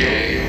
Yeah.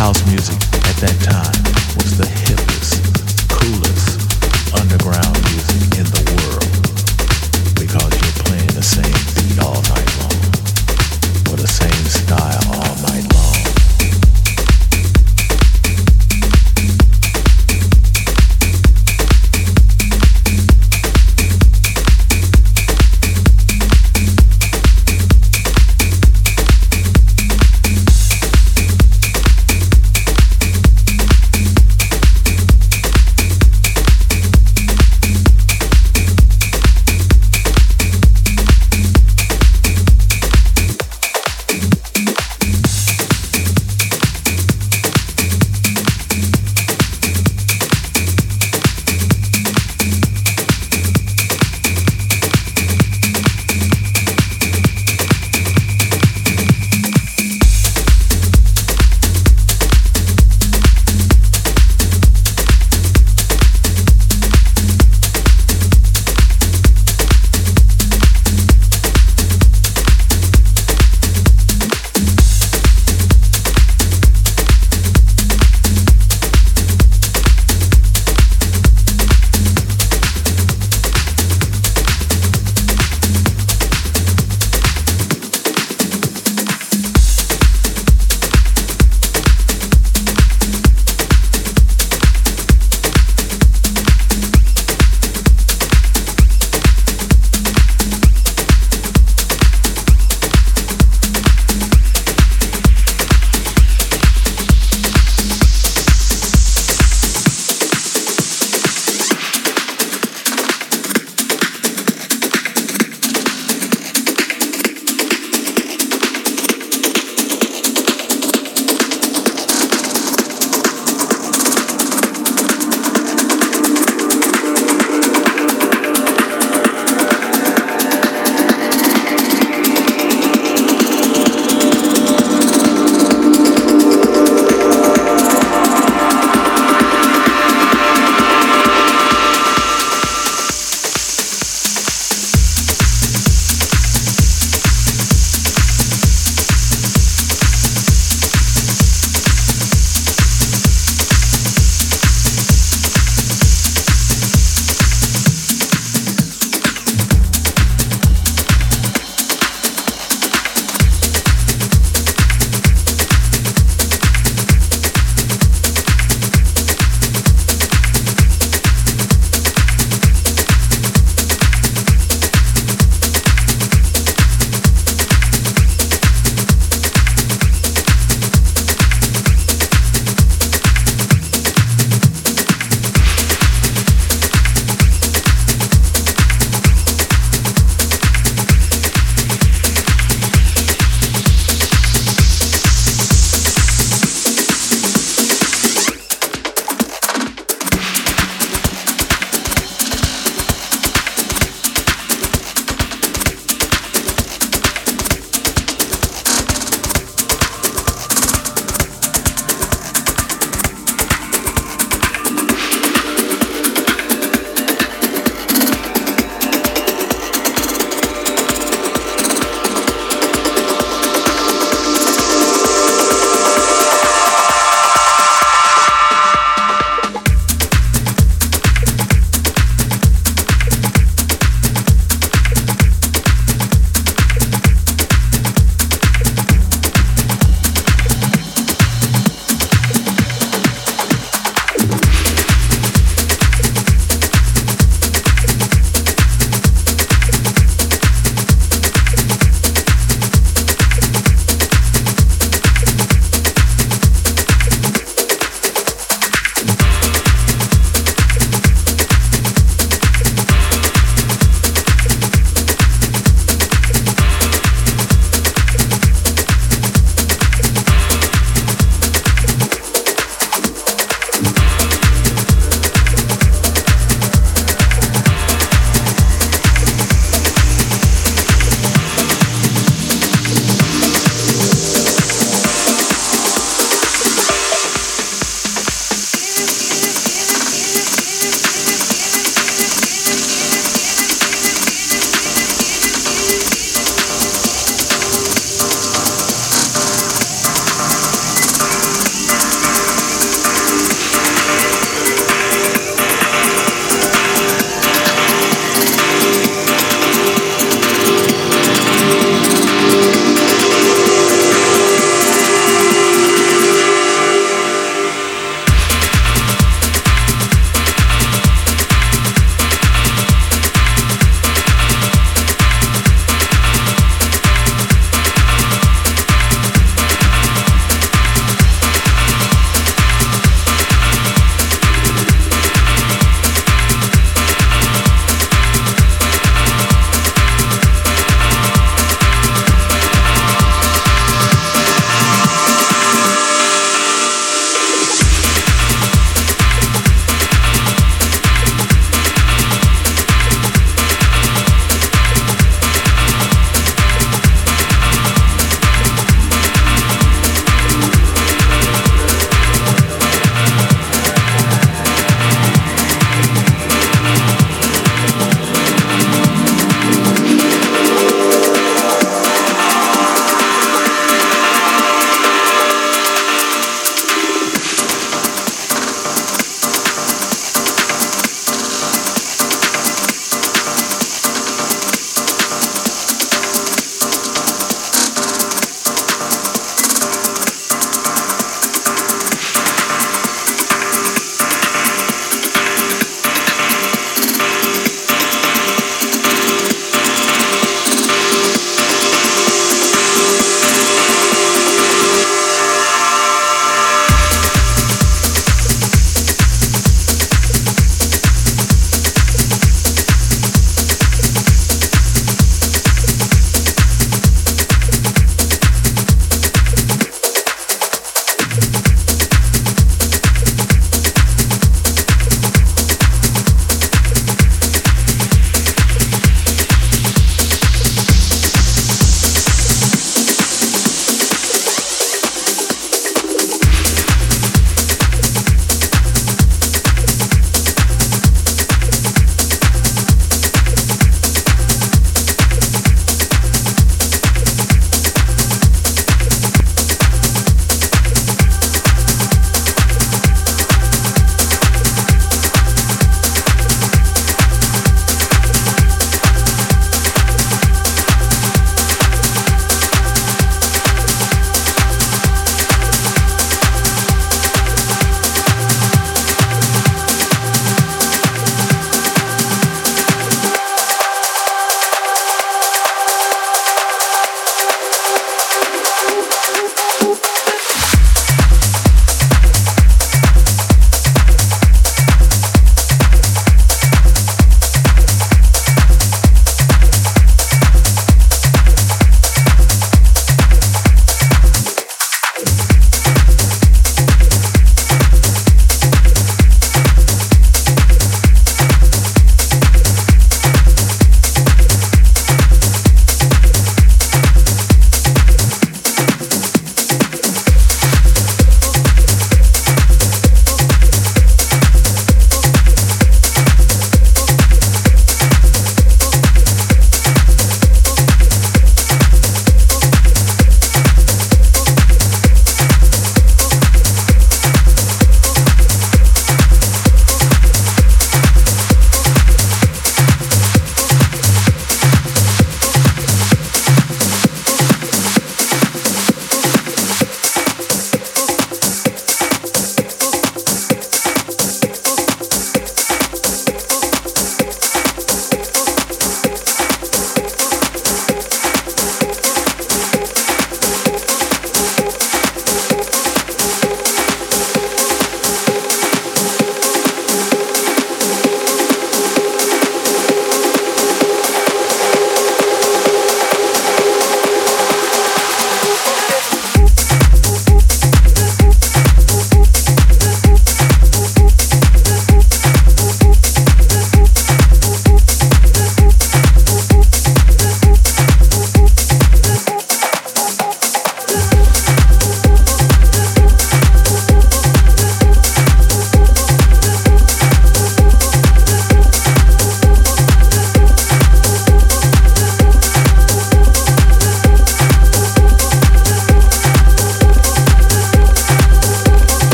house music at that time was the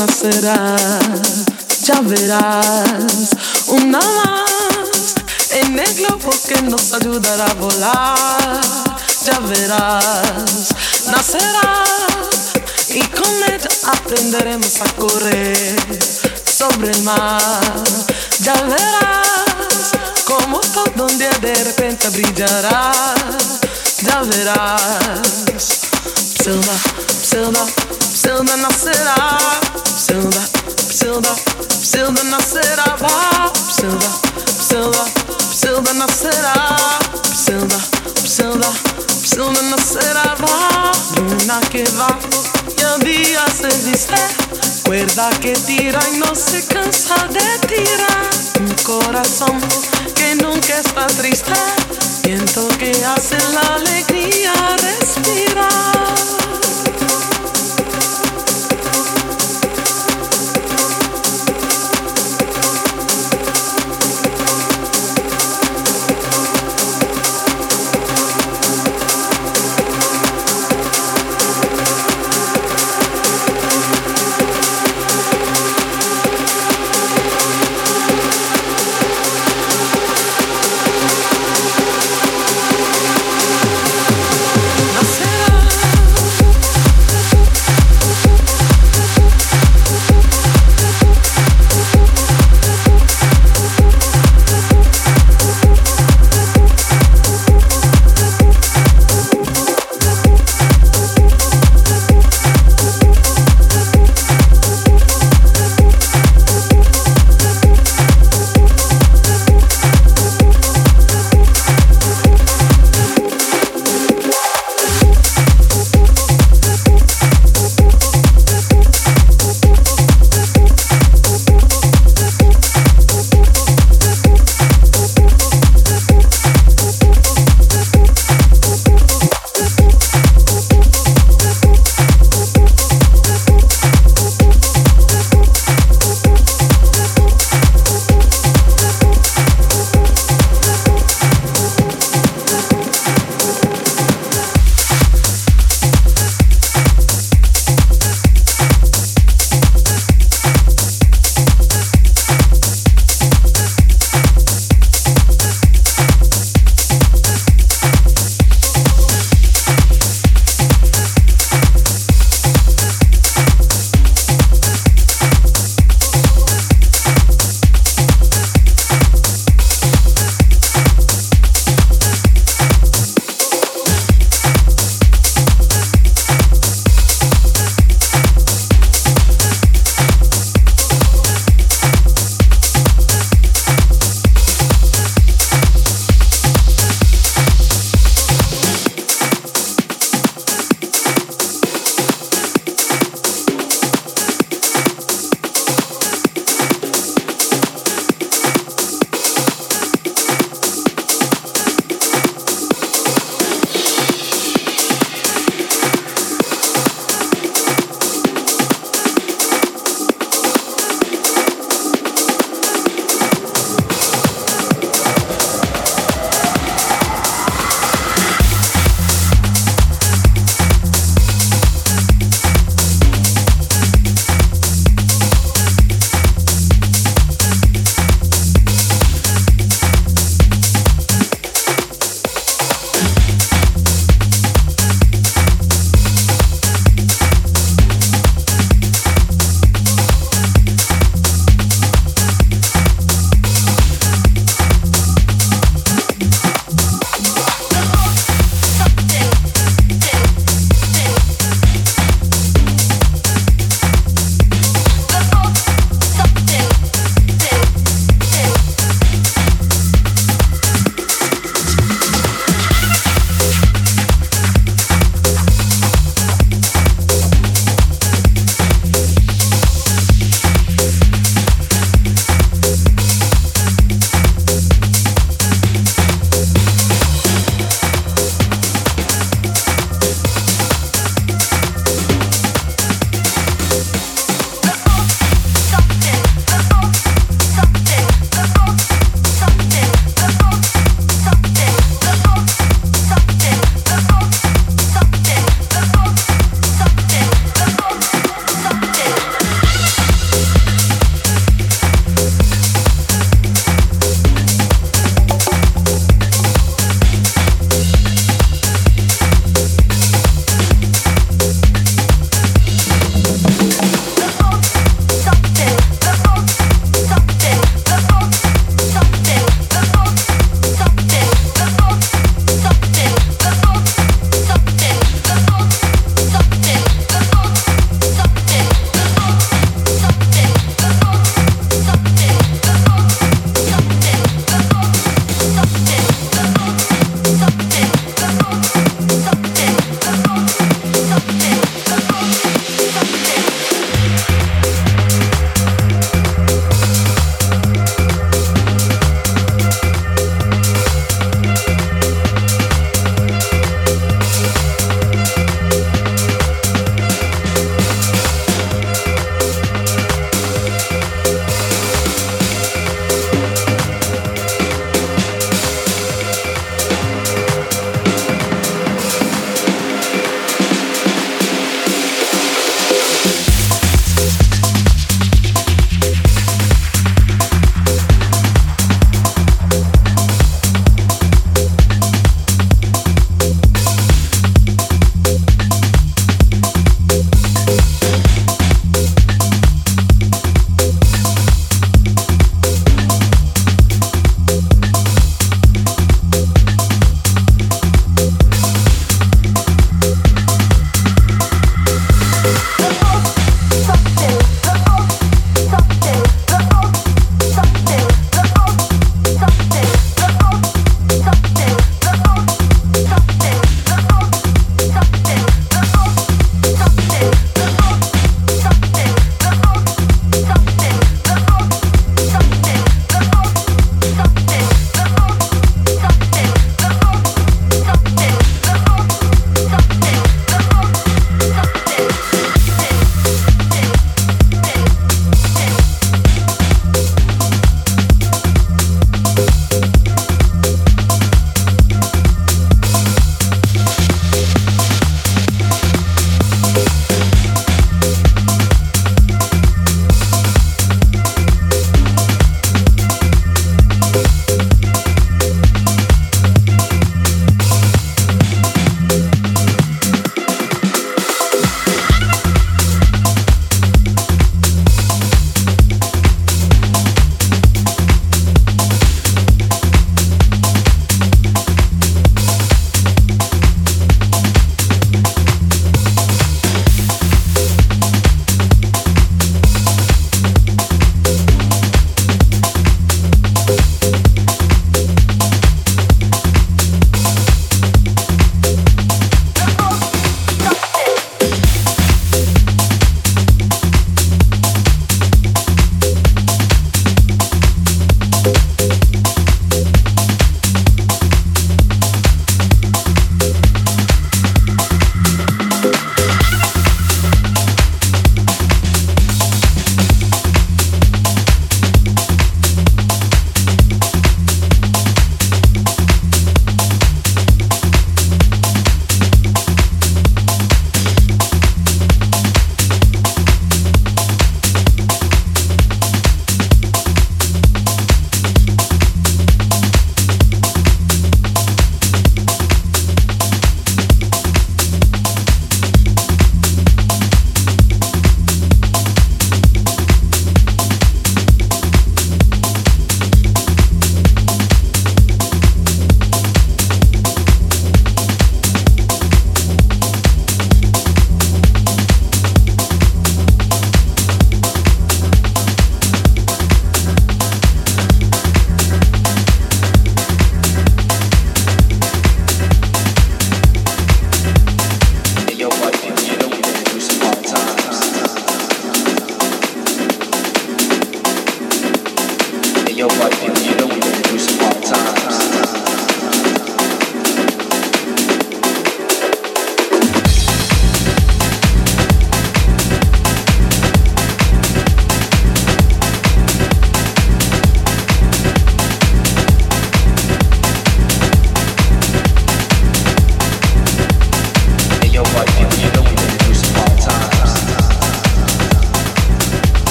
calienta nacerá. Ya verás una más en el globo que nos ayudará a volar. Ya verás, nacerá y con ella aprenderemos a correr sobre el mar. Ya verás como todo un día de repente brillará. Cuerda que tira y no se cansa de tirar. Un corazón que nunca está triste. Viento que hace la alegría respirar.